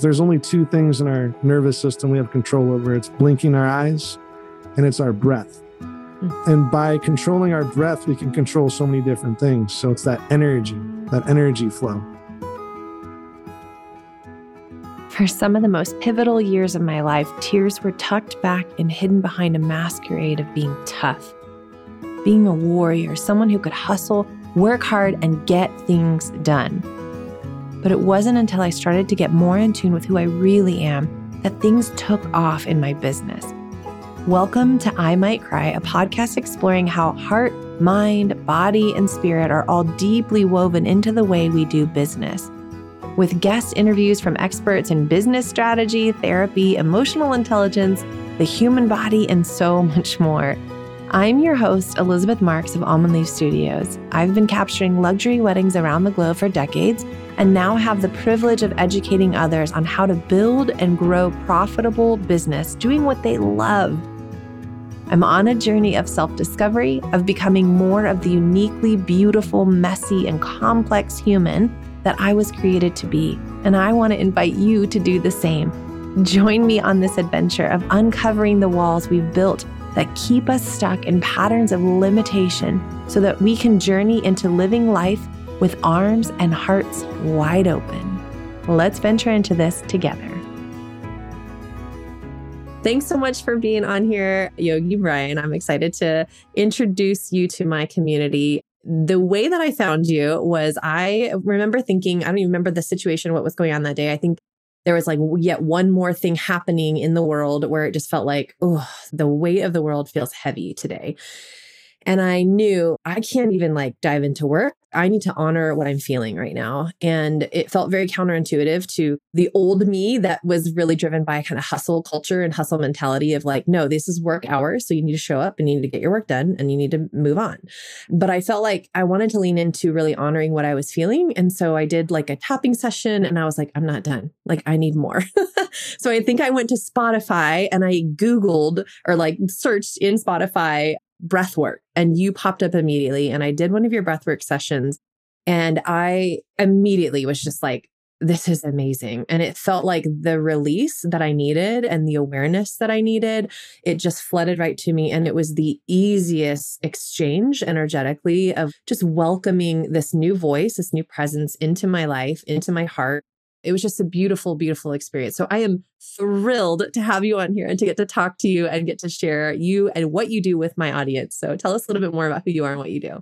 There's only two things in our nervous system we have control over it's blinking our eyes and it's our breath. Mm. And by controlling our breath, we can control so many different things. So it's that energy, that energy flow. For some of the most pivotal years of my life, tears were tucked back and hidden behind a masquerade of being tough, being a warrior, someone who could hustle, work hard, and get things done. But it wasn't until I started to get more in tune with who I really am that things took off in my business. Welcome to I Might Cry, a podcast exploring how heart, mind, body, and spirit are all deeply woven into the way we do business. With guest interviews from experts in business strategy, therapy, emotional intelligence, the human body, and so much more. I'm your host, Elizabeth Marks of Almond Leaf Studios. I've been capturing luxury weddings around the globe for decades and now have the privilege of educating others on how to build and grow profitable business doing what they love. I'm on a journey of self discovery, of becoming more of the uniquely beautiful, messy, and complex human that I was created to be. And I want to invite you to do the same. Join me on this adventure of uncovering the walls we've built that keep us stuck in patterns of limitation so that we can journey into living life with arms and hearts wide open. Let's venture into this together. Thanks so much for being on here, Yogi Brian. I'm excited to introduce you to my community. The way that I found you was I remember thinking, I don't even remember the situation, what was going on that day. I think there was like yet one more thing happening in the world where it just felt like, oh, the weight of the world feels heavy today. And I knew I can't even like dive into work. I need to honor what I'm feeling right now. And it felt very counterintuitive to the old me that was really driven by kind of hustle culture and hustle mentality of like, no, this is work hours. So you need to show up and you need to get your work done and you need to move on. But I felt like I wanted to lean into really honoring what I was feeling. And so I did like a tapping session and I was like, I'm not done. Like, I need more. so I think I went to Spotify and I Googled or like searched in Spotify breath work and you popped up immediately and I did one of your breath work sessions and I immediately was just like this is amazing and it felt like the release that I needed and the awareness that I needed it just flooded right to me and it was the easiest exchange energetically of just welcoming this new voice this new presence into my life into my heart it was just a beautiful, beautiful experience. So I am thrilled to have you on here and to get to talk to you and get to share you and what you do with my audience. So tell us a little bit more about who you are and what you do.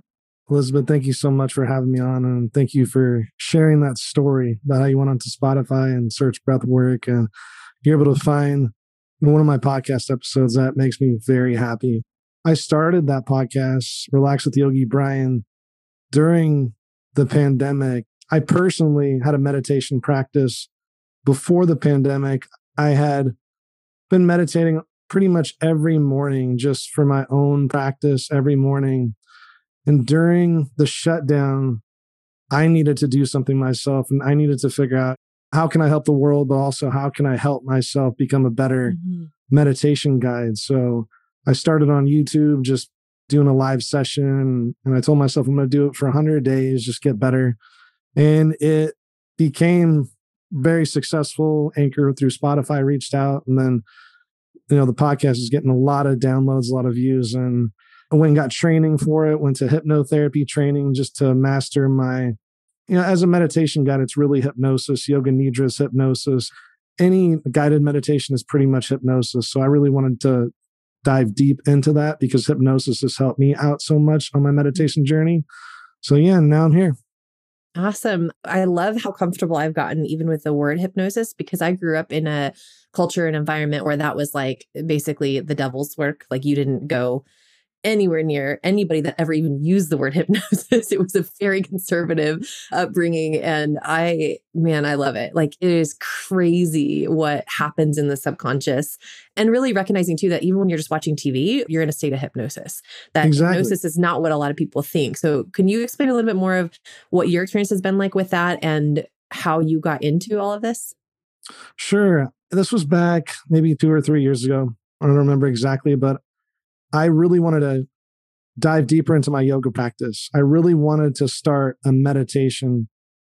Elizabeth, thank you so much for having me on. And thank you for sharing that story about how you went onto Spotify and search breath work. And you're able to find one of my podcast episodes that makes me very happy. I started that podcast, Relax with Yogi Brian, during the pandemic I personally had a meditation practice before the pandemic. I had been meditating pretty much every morning just for my own practice every morning. And during the shutdown, I needed to do something myself and I needed to figure out how can I help the world, but also how can I help myself become a better mm-hmm. meditation guide. So I started on YouTube just doing a live session and I told myself I'm going to do it for 100 days, just get better and it became very successful. Anchor through Spotify reached out, and then you know the podcast is getting a lot of downloads, a lot of views, and I went and got training for it. Went to hypnotherapy training just to master my, you know, as a meditation guide, it's really hypnosis, yoga nidras, hypnosis. Any guided meditation is pretty much hypnosis. So I really wanted to dive deep into that because hypnosis has helped me out so much on my meditation journey. So yeah, now I'm here. Awesome. I love how comfortable I've gotten even with the word hypnosis because I grew up in a culture and environment where that was like basically the devil's work. Like you didn't go anywhere near anybody that ever even used the word hypnosis. It was a very conservative upbringing. And I, man, I love it. Like it is crazy what happens in the subconscious. And really recognizing too that even when you're just watching TV, you're in a state of hypnosis. That exactly. hypnosis is not what a lot of people think. So can you explain a little bit more of what your experience has been like with that and how you got into all of this? Sure. This was back maybe two or three years ago. I don't remember exactly, but I really wanted to dive deeper into my yoga practice. I really wanted to start a meditation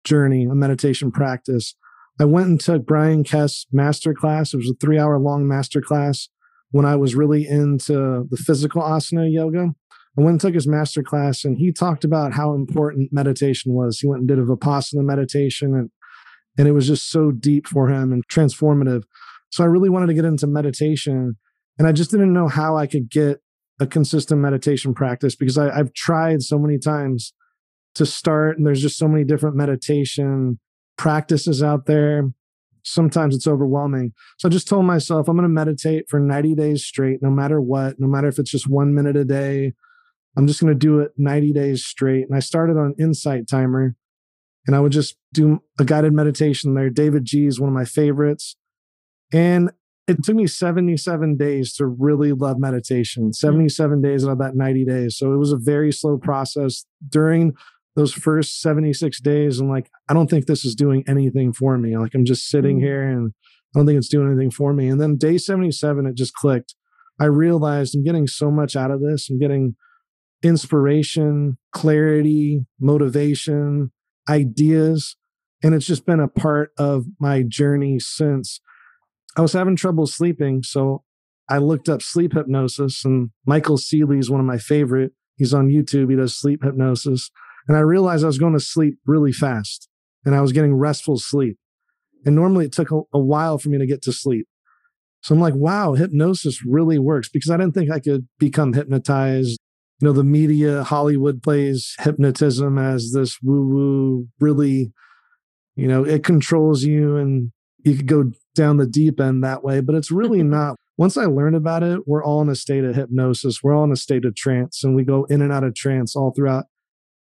journey, a meditation practice. I went and took Bryan Kest master class. It was a three hour long master class when I was really into the physical asana yoga. I went and took his master class and he talked about how important meditation was. He went and did a Vipassana meditation and, and it was just so deep for him and transformative. So I really wanted to get into meditation and I just didn't know how I could get a consistent meditation practice because I, I've tried so many times to start and there's just so many different meditation practices out there sometimes it's overwhelming. So I just told myself I'm going to meditate for 90 days straight, no matter what, no matter if it's just one minute a day. I'm just going to do it 90 days straight. And I started on Insight Timer and I would just do a guided meditation there. David Ji is one of my favorites. And it took me 77 days to really love meditation, 77 days out of that 90 days. So it was a very slow process. During those first 76 days. I'm like i don't think this is doing anything for me. Like i'm just sitting mm. here and i don't think it's doing anything for me. And then day 77 it just clicked. I realized i'm getting so much out of this. I'm getting inspiration clarity motivation ideas. And it's just been a part of my journey since i was having trouble sleeping so i looked up sleep hypnosis and michael sealey is one of my favorite he's on youtube he does sleep hypnosis and I realized I was going to sleep really fast and I was getting restful sleep. And normally it took a, a while for me to get to sleep. So I'm like, wow, hypnosis really works because I didn't think I could become hypnotized. You know, the media, Hollywood plays hypnotism as this woo woo, really, you know, it controls you and you could go down the deep end that way, but it's really not. Once I learned about it, we're all in a state of hypnosis. We're all in a state of trance and we go in and out of trance all throughout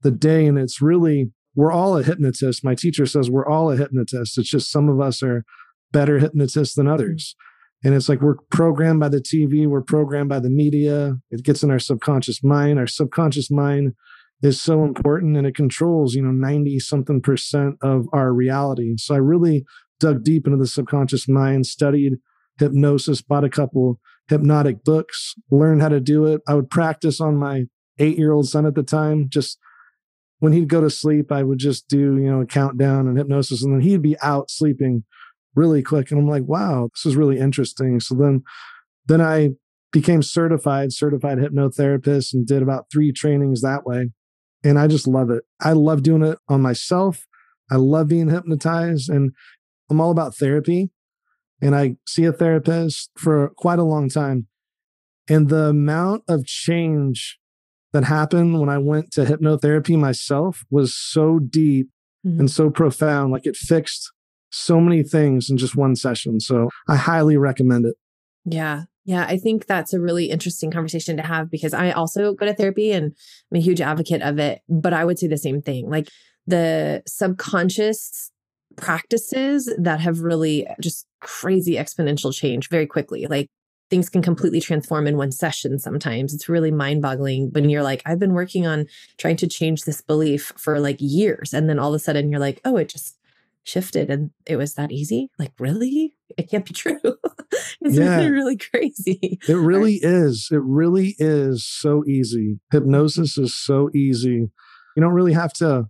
the day. And it's really, we're all a hypnotist. My teacher says we're all a hypnotist. It's just some of us are better hypnotists than mm-hmm. others. And it's like we're programmed by the TV, we're programmed by the media. It gets in our subconscious mind. Our subconscious mind is so important and it controls, you know, 90 something percent of our reality. So I really dug deep into the subconscious mind, studied hypnosis, bought a couple hypnotic books, learned how to do it. I would practice on my eight year old son at the time, just when he'd go to sleep, I would just do, you know, a countdown and hypnosis, and then he'd be out sleeping really quick. And I'm like, wow, this is really interesting. So then, then I became certified, certified hypnotherapist, and did about three trainings that way. And I just love it. I love doing it on myself. I love being hypnotized, and I'm all about therapy. And I see a therapist for quite a long time. And the amount of change that happened when I went to hypnotherapy myself was so deep mm-hmm. and so profound. Like it fixed so many things in just one session. So I highly recommend it. Yeah. Yeah, I think that's a really interesting conversation to have because I also go to therapy and I'm a huge advocate of it. But I would say the same thing like the subconscious practices that have really just crazy exponential change very quickly. Like things can completely transform in one session sometimes. It's really mind boggling when you're like, I've been working on trying to change this belief for like years. And then all of a sudden you're like, oh, it just shifted and it was that easy. Like, really? It can't be true. it's yeah. really, really crazy. It really is. It really is so easy. Hypnosis is so easy. You don't really have to,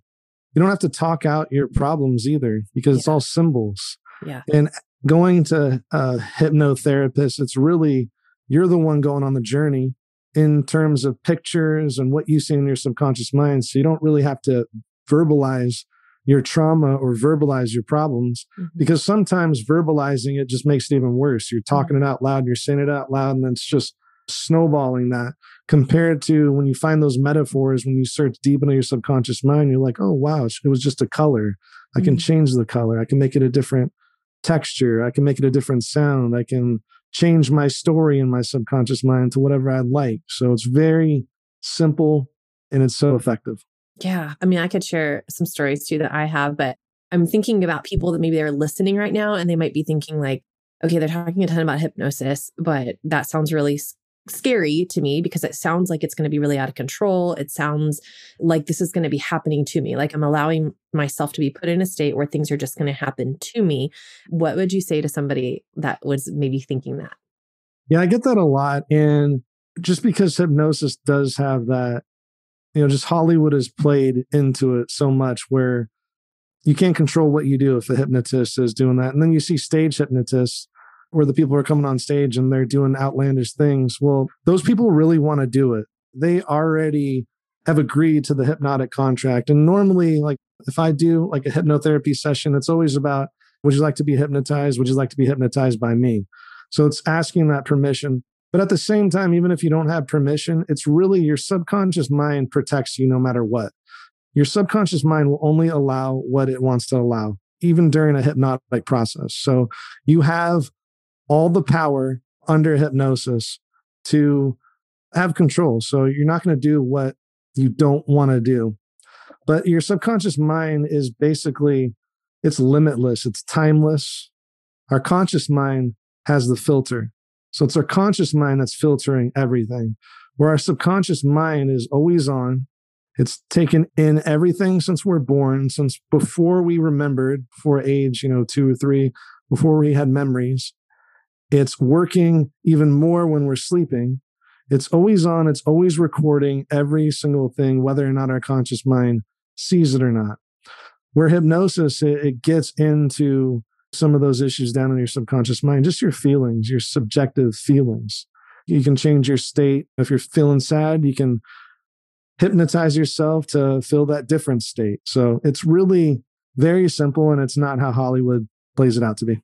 you don't have to talk out your problems either because yeah. it's all symbols. Yeah. And going to a hypnotherapist, it's really you're the one going on the journey in terms of pictures and what you see in your subconscious mind. So you don't really have to verbalize your trauma or verbalize your problems mm-hmm. because sometimes verbalizing it just makes it even worse. You're mm-hmm. talking mm-hmm. it out loud, you're saying it out loud, and then it's just snowballing that compared to when you find those metaphors, when you search deep into your subconscious mind, you're like, oh, wow, it was just a color. I can mm-hmm. change the color. I can make it a different texture. I can make it a different sound. I can change my story in my subconscious mind to whatever I like. So it's very simple and it's so effective. Yeah. I mean, I could share some stories too that I have, but I'm thinking about people that maybe they're listening right now and they might be thinking, like, okay, they're talking a ton about hypnosis, but that sounds really scary to me because it sounds like it's going to be really out of control. It sounds like this is going to be happening to me. Like I'm allowing myself to be put in a state where things are just going to happen to me. What would you say to somebody that was maybe thinking that? Yeah, I get that a lot. And just because hypnosis does have that, you know, just Hollywood has played into it so much where you can't control what you do if a hypnotist is doing that. And then you see stage hypnotists where the people are coming on stage and they're doing outlandish things. Well, those people really want to do it. They already have agreed to the hypnotic contract. And normally, like if I do like a hypnotherapy session, it's always about would you like to be hypnotized? Would you like to be hypnotized by me? So it's asking that permission. But at the same time, even if you don't have permission, it's really your subconscious mind protects you no matter what. Your subconscious mind will only allow what it wants to allow, even during a hypnotic process. So you have all the power under hypnosis to have control. So you're not going to do what you don't want to do. But your subconscious mind is basically it's limitless, it's timeless. Our conscious mind has the filter. So it's our conscious mind that's filtering everything. Where our subconscious mind is always on, it's taken in everything since we're born, since before we remembered, before age, you know, two or three, before we had memories. It's working even more when we're sleeping. It's always on, it's always recording every single thing, whether or not our conscious mind sees it or not. Where hypnosis, it, it gets into some of those issues down in your subconscious mind, just your feelings, your subjective feelings. You can change your state. If you're feeling sad, you can hypnotize yourself to feel that different state. So it's really very simple and it's not how Hollywood plays it out to be.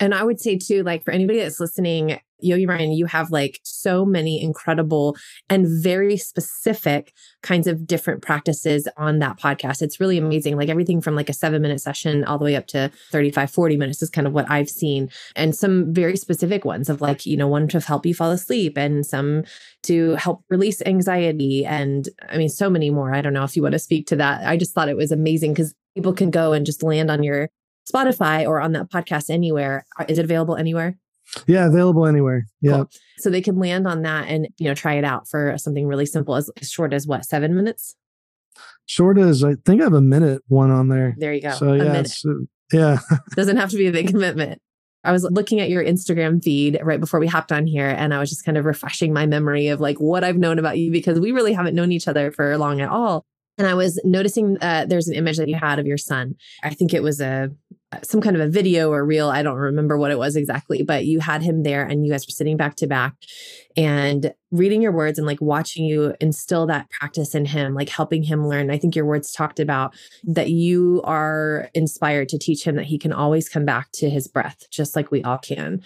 And I would say too, like for anybody that's listening, Yogi Brian, you have like so many incredible and very specific kinds of different practices on that podcast. It's really amazing. Like everything from like a seven minute session all the way up to 35, 40 minutes is kind of what I've seen. And some very specific ones of like, you know, one to help you fall asleep and some to help release anxiety. And I mean, so many more. I don't know if you want to speak to that. I just thought it was amazing because people can go and just land on your Spotify or on that podcast anywhere. Is it available anywhere? Yeah, available anywhere. Yeah. Cool. So they can land on that and, you know, try it out for something really simple as, as short as what, seven minutes? Short as I think I have a minute one on there. There you go. So yeah, yeah. Doesn't have to be a big commitment. I was looking at your Instagram feed right before we hopped on here, and I was just kind of refreshing my memory of like what I've known about you because we really haven't known each other for long at all. And I was noticing uh, there's an image that you had of your son. I think it was a some kind of a video or reel. I don't remember what it was exactly, but you had him there and you guys were sitting back to back and reading your words and like watching you instill that practice in him, like helping him learn. I think your words talked about that you are inspired to teach him that he can always come back to his breath, just like we all can.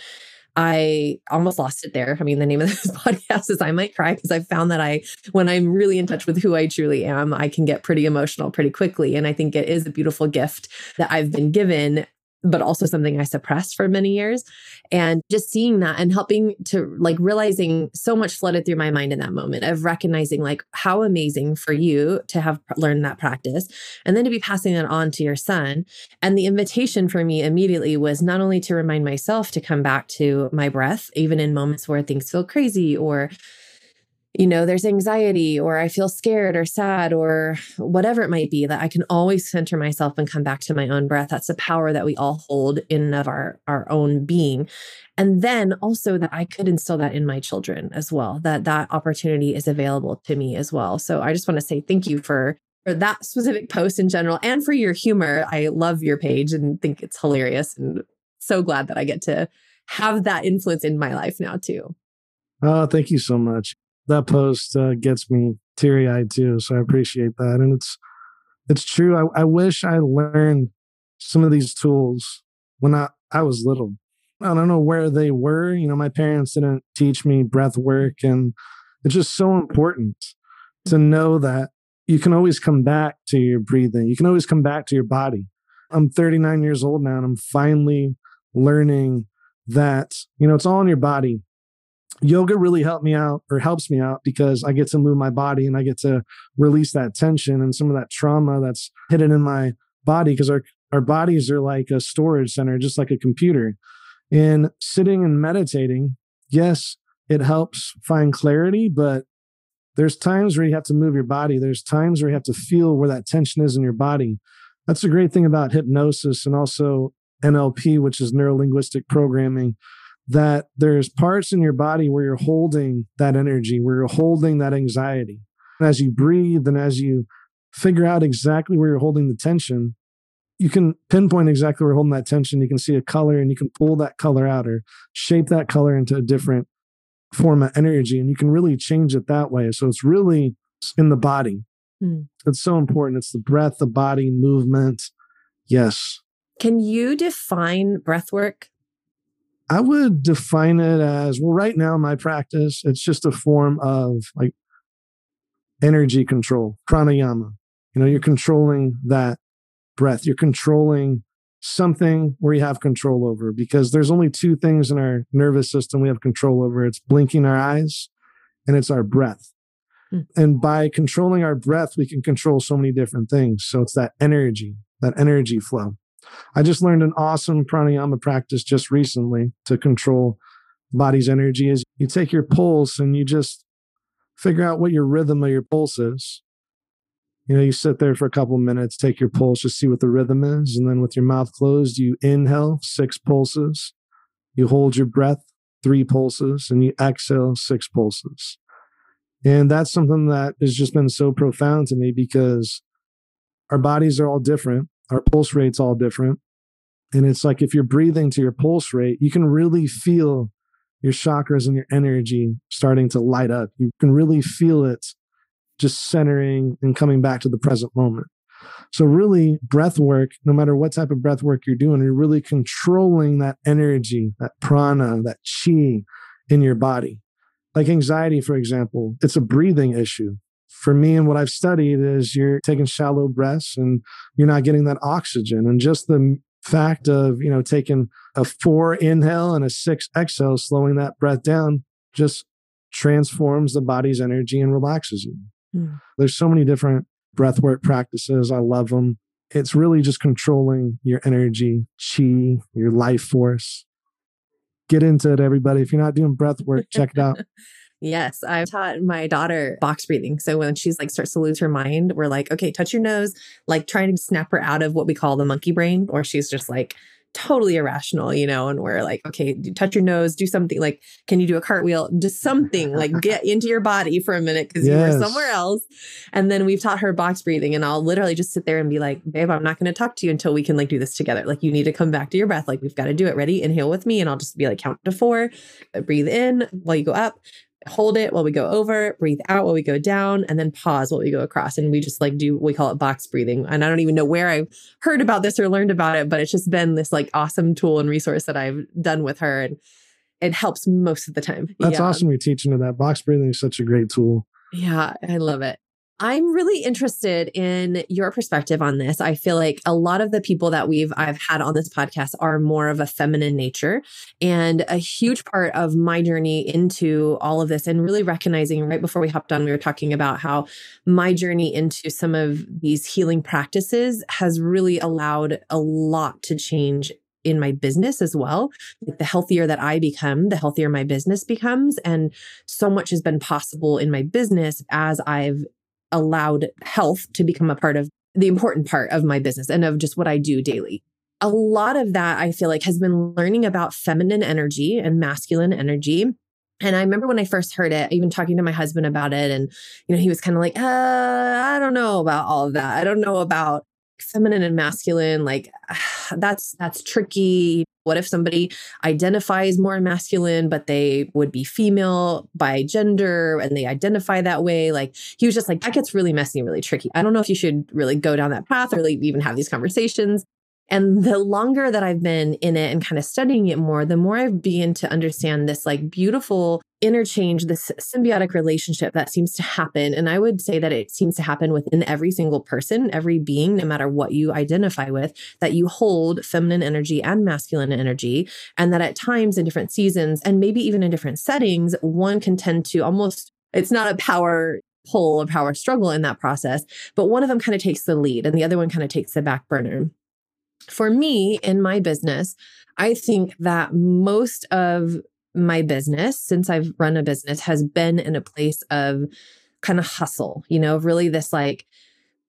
I almost lost it there. I mean, the name of this podcast is I Might Cry because I found that I, when I'm really in touch with who I truly am, I can get pretty emotional pretty quickly. And I think it is a beautiful gift that I've been given but also something I suppressed for many years. And just seeing that and helping to like realizing so much flooded through my mind in that moment of recognizing like how amazing for you to have learned that practice and then to be passing that on to your son. And the invitation for me immediately was not only to remind myself to come back to my breath, even in moments where things feel crazy or you know, there's anxiety or I feel scared or sad or whatever it might be, that I can always center myself and come back to my own breath. That's a power that we all hold in of our, our own being. And then also that I could instill that in my children as well, that that opportunity is available to me as well. So I just want to say thank you for for that specific post in general and for your humor. I love your page and think it's hilarious and so glad that I get to have that influence in my life now too. Oh, thank you so much that post uh, gets me teary eyed too. So I appreciate that. And it's, it's true. I, I wish I learned some of these tools when I, I was little. I don't know where they were. You know, my parents didn't teach me breath work. And it's just so important to know that you can always come back to your breathing. You can always come back to your body. I'm 39 years old now and I'm finally learning that, you know, it's all in your body yoga really helped me out or helps me out because I get to move my body and I get to release that tension and some of that trauma that's hidden in my body because our, our bodies are like a storage center, just like a computer. And sitting and meditating, yes, it helps find clarity, but there's times where you have to move your body. There's times where you have to feel where that tension is in your body. That's the great thing about hypnosis and also NLP, which is neuro linguistic programming that there's parts in your body where you're holding that energy, where you're holding that anxiety. And as you breathe and as you figure out exactly where you're holding the tension, you can pinpoint exactly where you're holding that tension. You can see a color and you can pull that color out or shape that color into a different form of energy. And you can really change it that way. So it's really in the body. Mm. It's so important. It's the breath, the body, movement. Yes. Can you define breath work? I would define it as well, right now, my practice, it's just a form of like energy control, pranayama. You know, you're controlling that breath, you're controlling something where you have control over because there's only two things in our nervous system we have control over it's blinking our eyes and it's our breath. Hmm. And by controlling our breath, we can control so many different things. So it's that energy, that energy flow. I just learned an awesome pranayama practice just recently to control body's energy is you take your pulse and you just figure out what your rhythm of your pulse is. You know, you sit there for a couple minutes, take your pulse, just see what the rhythm is. And then with your mouth closed, you inhale six pulses. You hold your breath, three pulses, and you exhale six pulses. And that's something that has just been so profound to me because our bodies are all different, our pulse rate's all different. And it's like if you're breathing to your pulse rate, you can really feel your chakras and your energy starting to light up. You can really feel it just centering and coming back to the present moment. So, really, breath work, no matter what type of breath work you're doing, you're really controlling that energy, that prana, that chi in your body. Like anxiety, for example, it's a breathing issue. For me, and what I've studied is you're taking shallow breaths and you're not getting that oxygen. And just the fact of, you know, taking a four inhale and a six exhale, slowing that breath down, just transforms the body's energy and relaxes you. Mm. There's so many different breathwork practices. I love them. It's really just controlling your energy, chi, your life force, get into it, everybody. If you're not doing breath work, check it out. Yes, I've taught my daughter box breathing. So when she's like starts to lose her mind, we're like, okay, touch your nose, like trying to snap her out of what we call the monkey brain, or she's just like totally irrational, you know, and we're like, okay, touch your nose, do something like, can you do a cartwheel? Just something like get into your body for a minute because yes. you were somewhere else. And then we've taught her box breathing, and I'll literally just sit there and be like, babe, I'm not going to talk to you until we can like do this together. Like, you need to come back to your breath. Like, we've got to do it. Ready? Inhale with me. And I'll just be like, count to four, uh, breathe in while you go up, hold it while we go over, breathe out while we go down, and then pause while we go across. And we just like do, we call it box breathing. And I don't even know where I heard about this or learned about it, but it's just been this like awesome tool and resource that I've done with her. And it helps most of the time. That's yeah. awesome. You're teaching her that. Box breathing is such a great tool. Yeah, I love it. I'm really interested in your perspective on this. I feel like a lot of the people that we've I've had on this podcast are more of a feminine nature and a huge part of my journey into all of this and really recognizing right before we hopped on we were talking about how my journey into some of these healing practices has really allowed a lot to change in my business as well. Like the healthier that I become, the healthier my business becomes. And so much has been possible in my business as I've allowed health to become a part of the important part of my business and of just what I do daily. A lot of that I feel like has been learning about feminine energy and masculine energy. And I remember when I first heard it, even talking to my husband about it. And, you know, he was kind of like, uh, I don't know about all of that. I don't know about feminine and masculine like that's that's tricky. What if somebody identifies more masculine but they would be female by gender and they identify that way? Like he was just like that gets really messy and really tricky. I don't know if you should really go down that path or even have these conversations. And the longer that I've been in it and kind of studying it more, the more i begin to understand this like beautiful interchange, this symbiotic relationship that seems to happen. And I would say that it seems to happen within every single person, every being, no matter what you identify with, that you hold feminine energy and masculine energy. And that at times in different seasons, and maybe even in different settings, one can tend to almost, it's not a power pull or power struggle in that process, but one of them kind of takes the lead and the other one kind of takes the back burner for me in my business, I think that most of my business, since I've run a business, has been in a place of kind of hustle, you know, really this like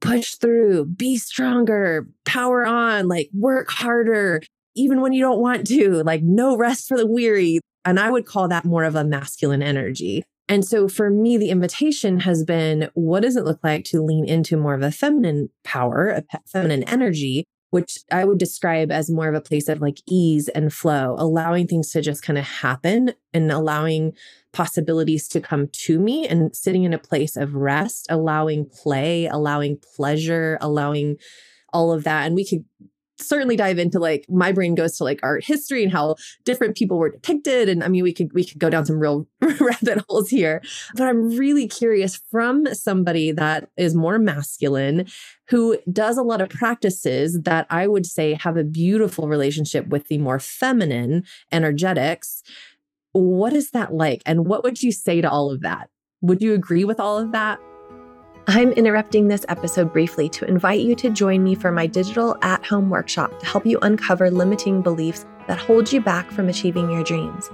push through, be stronger, power on, like work harder, even when you don't want to, like no rest for the weary. And I would call that more of a masculine energy. And so for me, the invitation has been what does it look like to lean into more of a feminine power, a feminine energy, which I would describe as more of a place of like ease and flow, allowing things to just kind of happen and allowing possibilities to come to me and sitting in a place of rest, allowing play, allowing pleasure, allowing all of that. And we could certainly dive into like my brain goes to like art history and how different people were depicted and i mean we could we could go down some real rabbit holes here. But i'm really curious from somebody that is more masculine who does a lot of practices that i would say have a beautiful relationship with the more feminine energetics. What is that like? And what would you say to all of that? Would you agree with all of that I'm interrupting this episode briefly to invite you to join me for my digital at home workshop to help you uncover limiting beliefs that hold you back from achieving your dreams.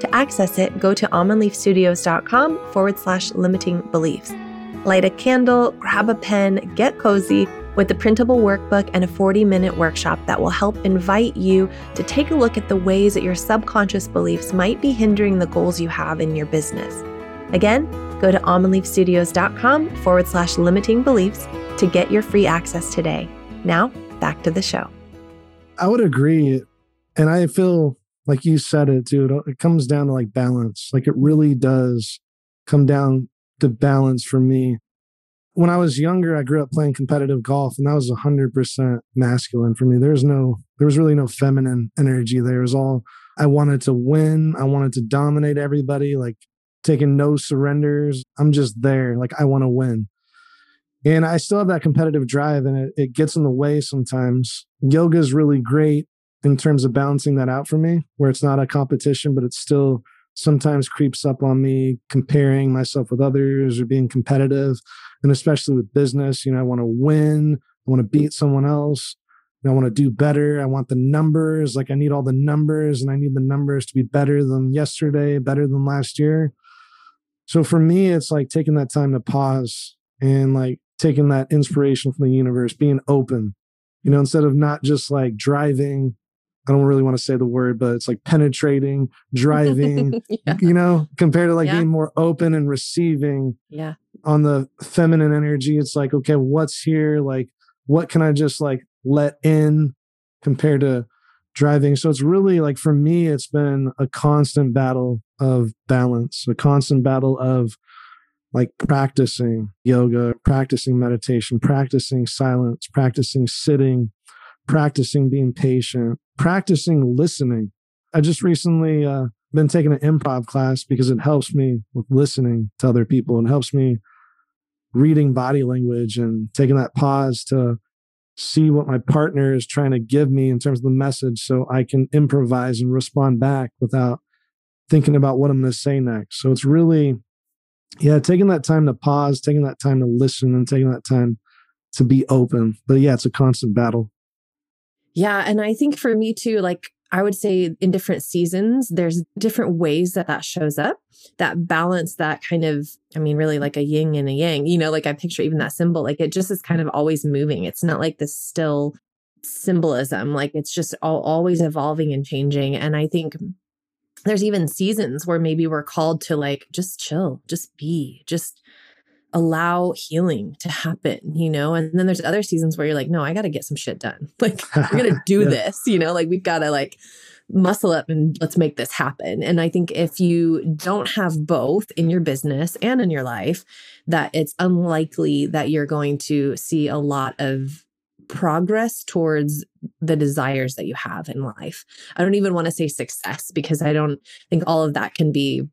To access it, go to almondleafstudios.com forward slash limiting beliefs. Light a candle, grab a pen, get cozy with the printable workbook and a 40 minute workshop that will help invite you to take a look at the ways that your subconscious beliefs might be hindering the goals you have in your business. Again, go to almondleafstudios.com forward slash limiting beliefs to get your free access today. Now, back to the show. I would agree. And I feel like you said it too. It comes down to like balance. Like it really does come down to balance for me. When I was younger, I grew up playing competitive golf and that was 100% masculine for me. There's no, there was really no feminine energy there. It was all, I wanted to win. I wanted to dominate everybody. Like taking no surrenders. I'm just there. Like I want to win. And I still have that competitive drive and it, it gets in the way sometimes. Yoga is really great in terms of balancing that out for me, where it's not a competition, but it still sometimes creeps up on me comparing myself with others or being competitive. And especially with business, you know, I want to win, I want to beat someone else. I want to do better. I want the numbers. Like I need all the numbers and I need the numbers to be better than yesterday, better than last year. So for me, it's like taking that time to pause and like taking that inspiration from the universe, being open, you know, instead of not just like driving. I don't really want to say the word, but it's like penetrating, driving, yeah. you know, compared to like yeah. being more open and receiving. Yeah. On the feminine energy, it's like, okay, what's here? Like, what can I just like let in compared to driving. So it's really like for me, it's been a constant battle of balance, a constant battle of like practicing yoga, practicing meditation, practicing silence, practicing sitting, practicing being patient, practicing listening. I just recently uh, been taking an improv class because it helps me with listening to other people and helps me reading body language and taking that pause to see what my partner is trying to give me in terms of the message so I can improvise and respond back without thinking about what I'm going to say next. So it's really, yeah, taking that time to pause, taking that time to listen, and taking that time to be open. But yeah, it's a constant battle. Yeah. And I think for me too, like I would say in different seasons, there's different ways that that shows up. That balance, that kind of, I mean, really like a yin and a yang, you know, like I picture even that symbol, like it just is kind of always moving. It's not like this still symbolism, like it's just all, always evolving and changing. And I think there's even seasons where maybe we're called to like just chill, just be, just allow healing to happen, you know? And then there's other seasons where you're like, no, I got to get some shit done. Like, we're going to do yeah. this, you know? Like, we've got to like muscle up and let's make this happen. And I think if you don't have both in your business and in your life, that it's unlikely that you're going to see a lot of progress towards the desires that you have in life. I don't even want to say success because I don't think all of that can be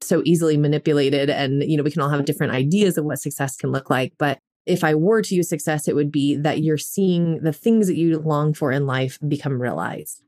so easily manipulated and you know we can all have mm-hmm. different ideas of what success can look like but if I were to use success, it would be that you're seeing the things that you long for in life become realized.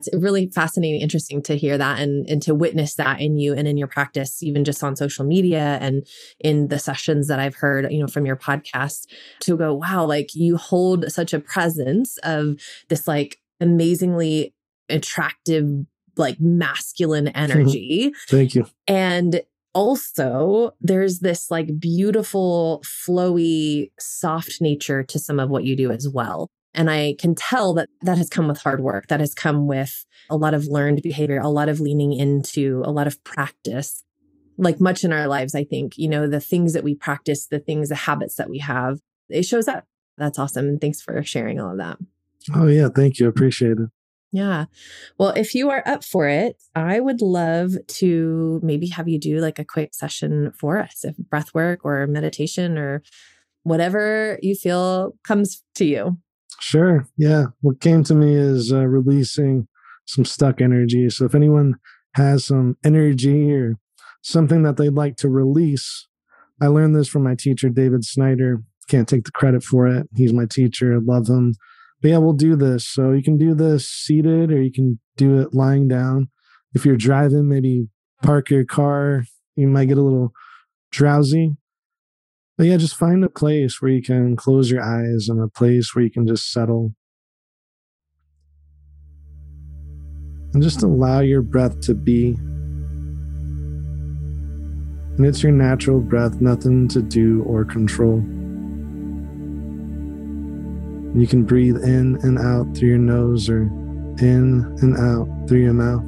It's really fascinating, interesting to hear that and, and to witness that in you and in your practice, even just on social media and in the sessions that I've heard, you know, from your podcast to go, wow, like you hold such a presence of this like amazingly attractive like masculine energy. Thank you. And also, there's this like beautiful, flowy, soft nature to some of what you do as well. And I can tell that that has come with hard work, that has come with a lot of learned behavior, a lot of leaning into, a lot of practice. Like much in our lives, I think, you know, the things that we practice, the things, the habits that we have, it shows up. That's awesome. And thanks for sharing all of that. Oh, yeah. Thank you. Appreciate it. Yeah. Well, if you are up for it, I would love to maybe have you do like a quick session for us, if breath work or meditation or whatever you feel comes to you. Sure. Yeah. What came to me is uh, releasing some stuck energy. So if anyone has some energy or something that they'd like to release, I learned this from my teacher, David Snyder. Can't take the credit for it. He's my teacher. I love him. But yeah, we'll do this. So you can do this seated or you can do it lying down. If you're driving, maybe park your car. You might get a little drowsy. But yeah, just find a place where you can close your eyes and a place where you can just settle. And just allow your breath to be. And it's your natural breath, nothing to do or control. You can breathe in and out through your nose or in and out through your mouth.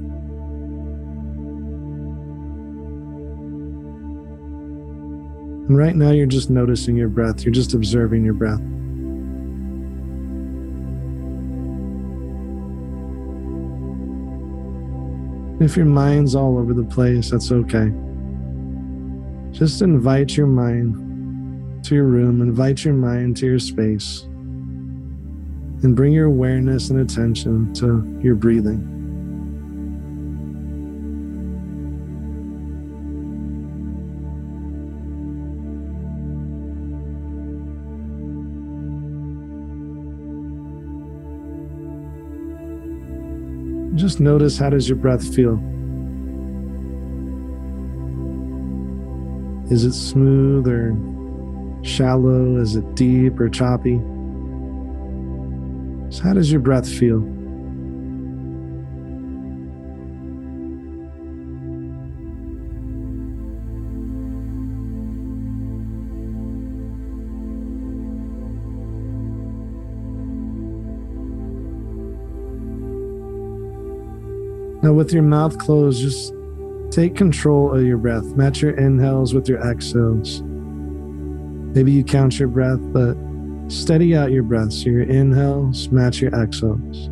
And right now, you're just noticing your breath, you're just observing your breath. If your mind's all over the place, that's okay. Just invite your mind to your room, invite your mind to your space, and bring your awareness and attention to your breathing. Just notice how does your breath feel? Is it smooth or shallow? Is it deep or choppy? So how does your breath feel? Now, with your mouth closed, just take control of your breath. Match your inhales with your exhales. Maybe you count your breath, but steady out your breath. So your inhales match your exhales.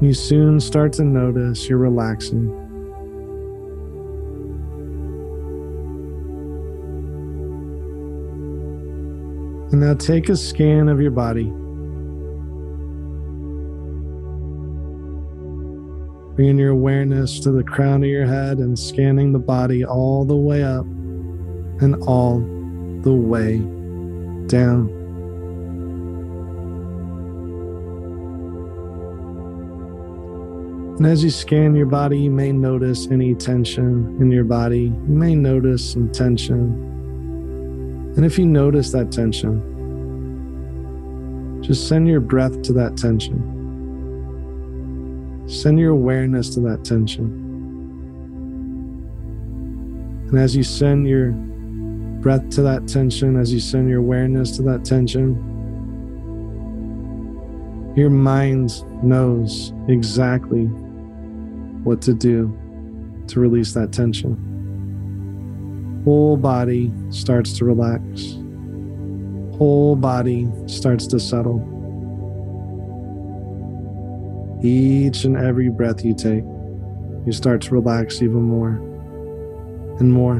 You soon start to notice you're relaxing. Now take a scan of your body. Bringing your awareness to the crown of your head and scanning the body all the way up and all the way down. And as you scan your body, you may notice any tension in your body. You may notice some tension. And if you notice that tension, just send your breath to that tension. Send your awareness to that tension. And as you send your breath to that tension, as you send your awareness to that tension, your mind knows exactly what to do to release that tension. Whole body starts to relax. Whole body starts to settle. Each and every breath you take, you start to relax even more and more.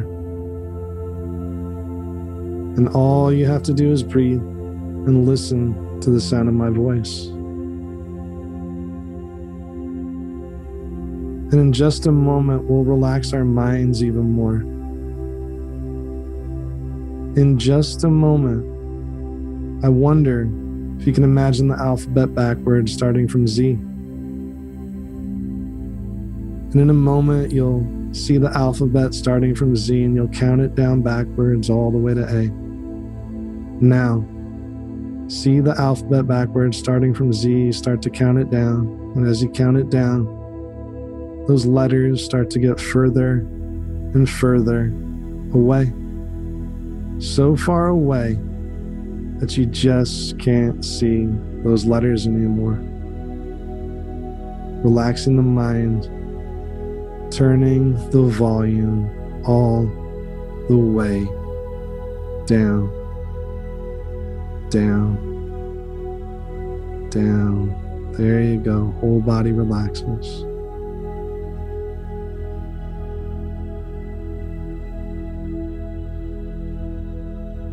And all you have to do is breathe and listen to the sound of my voice. And in just a moment, we'll relax our minds even more. In just a moment, I wonder if you can imagine the alphabet backwards starting from Z. And in a moment, you'll see the alphabet starting from Z and you'll count it down backwards all the way to A. Now, see the alphabet backwards starting from Z, start to count it down. And as you count it down, those letters start to get further and further away. So far away that you just can't see those letters anymore. Relaxing the mind, turning the volume all the way down, down, down. There you go. Whole body relaxes.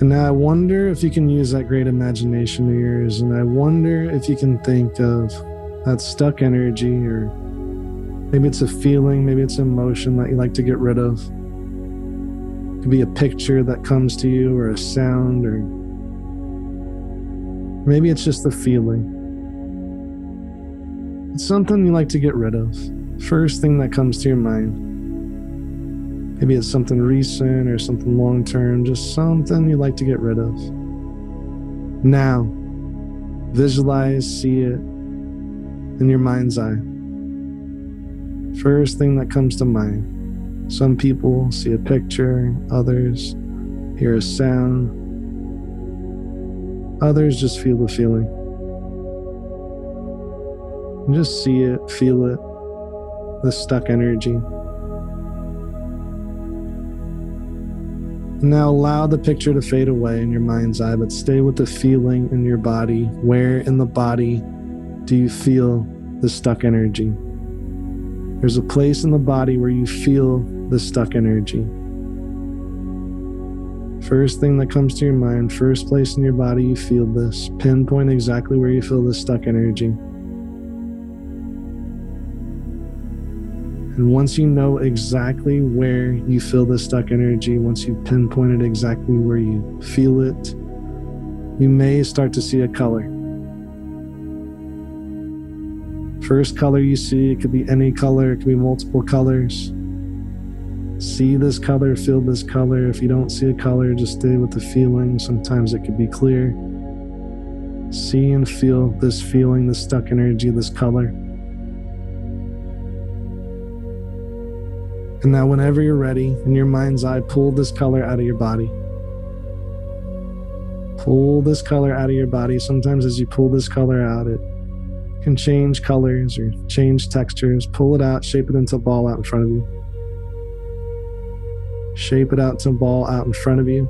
And now I wonder if you can use that great imagination of yours, and I wonder if you can think of that stuck energy, or maybe it's a feeling, maybe it's an emotion that you like to get rid of. It could be a picture that comes to you, or a sound, or maybe it's just the feeling. It's something you like to get rid of. First thing that comes to your mind. Maybe it's something recent or something long term, just something you'd like to get rid of. Now, visualize, see it in your mind's eye. First thing that comes to mind. Some people see a picture, others hear a sound, others just feel the feeling. Just see it, feel it, the stuck energy. Now allow the picture to fade away in your mind's eye, but stay with the feeling in your body. Where in the body do you feel the stuck energy? There's a place in the body where you feel the stuck energy. First thing that comes to your mind, first place in your body you feel this. Pinpoint exactly where you feel the stuck energy. And once you know exactly where you feel the stuck energy, once you pinpointed exactly where you feel it, you may start to see a color. First color you see, it could be any color, it could be multiple colors. See this color, feel this color. If you don't see a color, just stay with the feeling. Sometimes it could be clear. See and feel this feeling, this stuck energy, this color. And now, whenever you're ready, in your mind's eye, pull this color out of your body. Pull this color out of your body. Sometimes, as you pull this color out, it can change colors or change textures. Pull it out, shape it into a ball out in front of you. Shape it out to a ball out in front of you.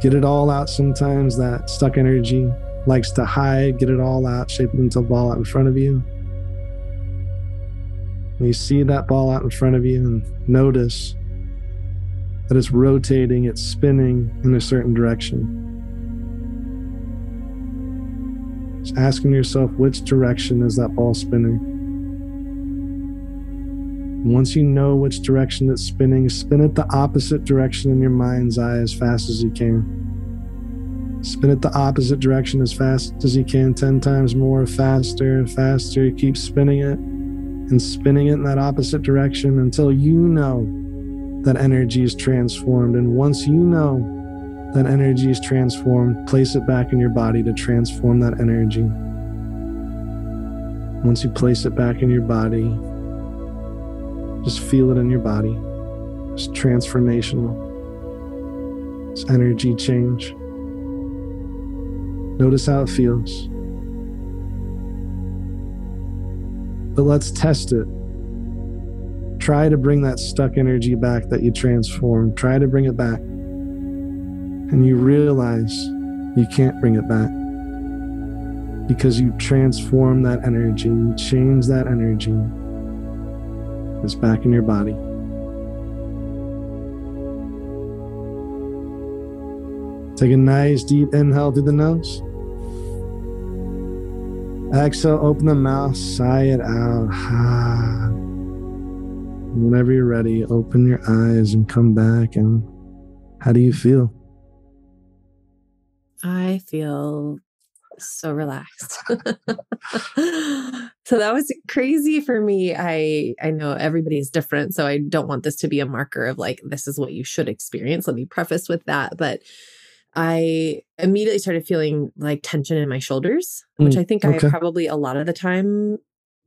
Get it all out sometimes. That stuck energy likes to hide. Get it all out, shape it into a ball out in front of you. You see that ball out in front of you and notice that it's rotating, it's spinning in a certain direction. Just asking yourself which direction is that ball spinning. Once you know which direction it's spinning, spin it the opposite direction in your mind's eye as fast as you can. Spin it the opposite direction as fast as you can, 10 times more, faster and faster. Keep spinning it and spinning it in that opposite direction until you know that energy is transformed. And once you know that energy is transformed, place it back in your body to transform that energy. Once you place it back in your body, just feel it in your body. It's transformational. It's energy change. Notice how it feels. But let's test it. Try to bring that stuck energy back that you transformed. Try to bring it back. And you realize you can't bring it back because you transform that energy, you change that energy. It's back in your body. Take a nice deep inhale through the nose. Exhale, open the mouth, sigh it out. Whenever you're ready, open your eyes and come back. And how do you feel? I feel so relaxed. so that was crazy for me. I I know everybody's different, so I don't want this to be a marker of like this is what you should experience. Let me preface with that, but I immediately started feeling like tension in my shoulders, which Mm, I think okay. I probably a lot of the time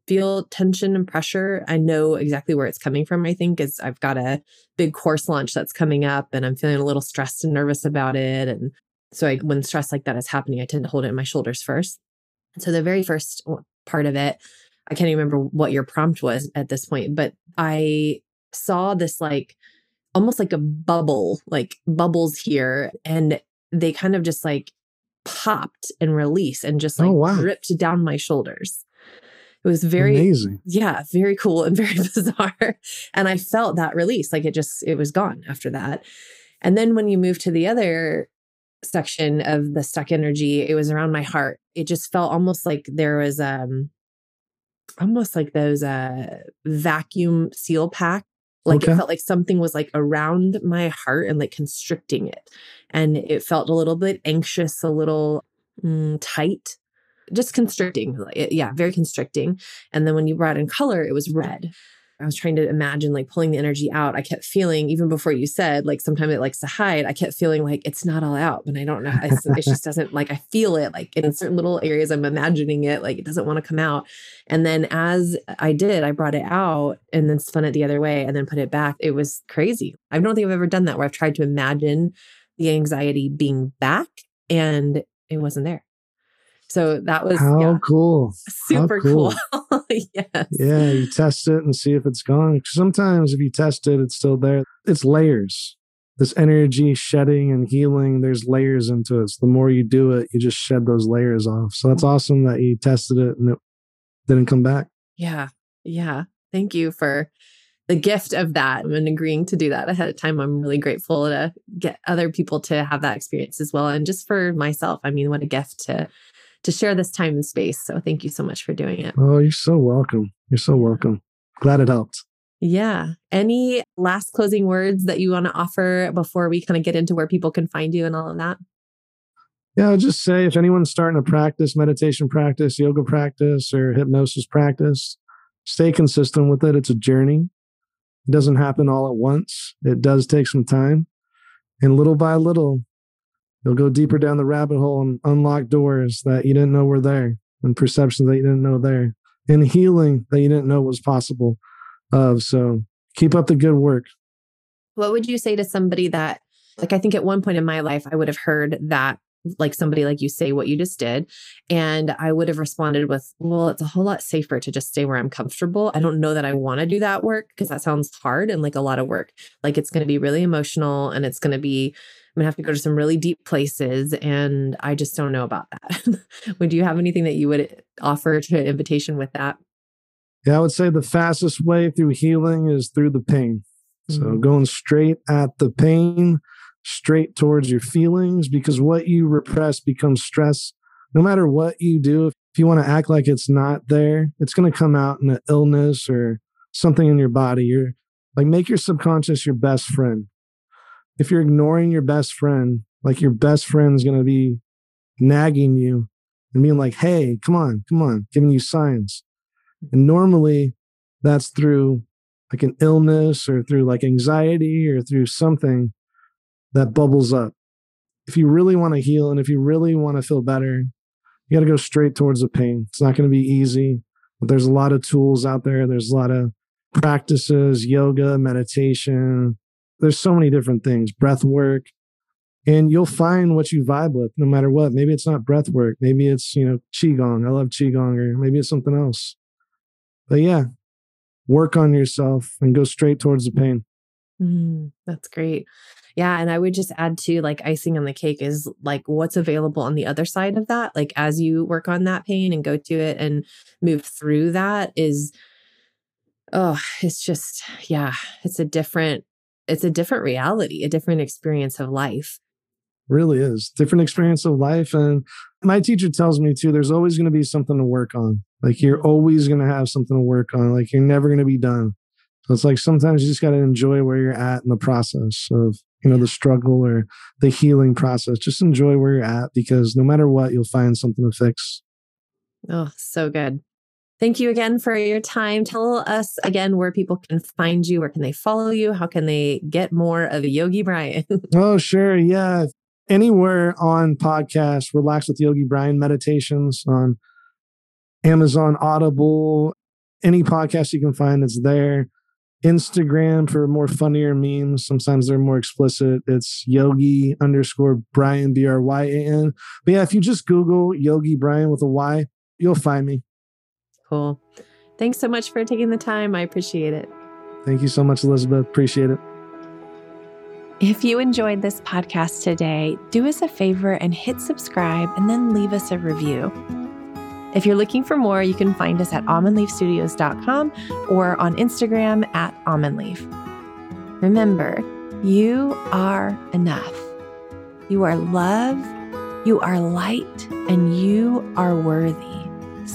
feel tension and pressure, I know exactly where it's coming from. I think is I've got a big course launch that's coming up and I'm feeling a little stressed and nervous about it. And so I, when stress like that is happening, I tend to hold it in my shoulders first. So the very first part of it, I can't even remember what your prompt was at this point, but I saw this like almost like a bubble, like bubbles here. And they kind of just like popped and released and just like oh, wow. dripped down my shoulders. It was very amazing. Yeah, very cool and very bizarre. And I felt that release. Like it just, it was gone after that. And then when you move to the other section of the stuck energy, it was around my heart. It just felt almost like there was um almost like those uh vacuum seal pack. Like okay. it felt like something was like around my heart and like constricting it. And it felt a little bit anxious, a little mm, tight just constricting. Yeah, very constricting. And then when you brought in color, it was red. I was trying to imagine like pulling the energy out. I kept feeling, even before you said, like sometimes it likes to hide, I kept feeling like it's not all out, but I don't know. it just doesn't like, I feel it like in certain little areas, I'm imagining it, like it doesn't want to come out. And then as I did, I brought it out and then spun it the other way and then put it back. It was crazy. I don't think I've ever done that where I've tried to imagine the anxiety being back and it wasn't there. So that was how yeah, cool. Super how cool. cool. yes. Yeah, you test it and see if it's gone. Sometimes if you test it, it's still there. It's layers. This energy shedding and healing, there's layers into it. So the more you do it, you just shed those layers off. So that's awesome that you tested it and it didn't come back. Yeah. Yeah. Thank you for the gift of that and agreeing to do that ahead of time. I'm really grateful to get other people to have that experience as well. And just for myself, I mean, what a gift to to share this time and space. So thank you so much for doing it. Oh, you're so welcome. You're so welcome. Glad it helped. Yeah. Any last closing words that you want to offer before we kind of get into where people can find you and all of that? Yeah, I'll just say if anyone's starting to practice meditation practice, yoga practice, or hypnosis practice, stay consistent with it. It's a journey. It doesn't happen all at once. It does take some time. And little by little, You'll go deeper down the rabbit hole and unlock doors that you didn't know were there, and perceptions that you didn't know there, and healing that you didn't know was possible. Of so, keep up the good work. What would you say to somebody that, like, I think at one point in my life, I would have heard that like somebody like you say what you just did and i would have responded with well it's a whole lot safer to just stay where i'm comfortable i don't know that i want to do that work because that sounds hard and like a lot of work like it's going to be really emotional and it's going to be I'm gonna have to go to some really deep places, and I just don't know about that. would you have anything that you would offer to invitation with that? Yeah, I would say the fastest way through healing is through the pain. Mm-hmm. So going straight at the pain, straight towards your feelings, because what you repress becomes stress. No matter what you do, if you want to act like it's not there, it's going to come out in an illness or something in your body. You're like make your subconscious your best friend if you're ignoring your best friend, like your best friend's going to be nagging you and being like, hey, come on, come on, giving you signs. And normally that's through like an illness or through like anxiety or through something that bubbles up. If you really want to heal and if you really want to feel better, you got to go straight towards the pain. It's not going to be easy, but there's a lot of tools out there. There's a lot of practices, yoga, meditation, there's so many different things, breath work, and you'll find what you vibe with no matter what. Maybe it's not breath work. Maybe it's, you know, Qigong. I love Qigong, or maybe it's something else. But yeah, work on yourself and go straight towards the pain. Mm, that's great. Yeah. And I would just add to like icing on the cake is like what's available on the other side of that. Like as you work on that pain and go to it and move through that is, oh, it's just, yeah, it's a different it's a different reality, a different experience of life. Really is different experience of life. And my teacher tells me too, there's always going to be something to work on. Like you're always going to have something to work on. Like you're never going to be done. So it's like sometimes you just got to enjoy where you're at in the process of, you know, the struggle or the healing process. Just enjoy where you're at because no matter what, you'll find something to fix. Oh, so good. Thank you again for your time. Tell us again where people can find you. Where can they follow you? How can they get more of Yogi Brian? oh, sure. Yeah. Anywhere on podcast, Relax with Yogi Brian Meditations on Amazon Audible, any podcast you can find, it's there. Instagram for more funnier memes. Sometimes they're more explicit. It's yogi underscore Brian B R Y A N. But yeah, if you just Google Yogi Brian with a Y, you'll find me. Cool. Thanks so much for taking the time. I appreciate it. Thank you so much, Elizabeth. Appreciate it. If you enjoyed this podcast today, do us a favor and hit subscribe and then leave us a review. If you're looking for more, you can find us at almondleafstudios.com or on Instagram at almondleaf. Remember, you are enough. You are love, you are light, and you are worthy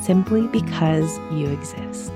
simply because you exist.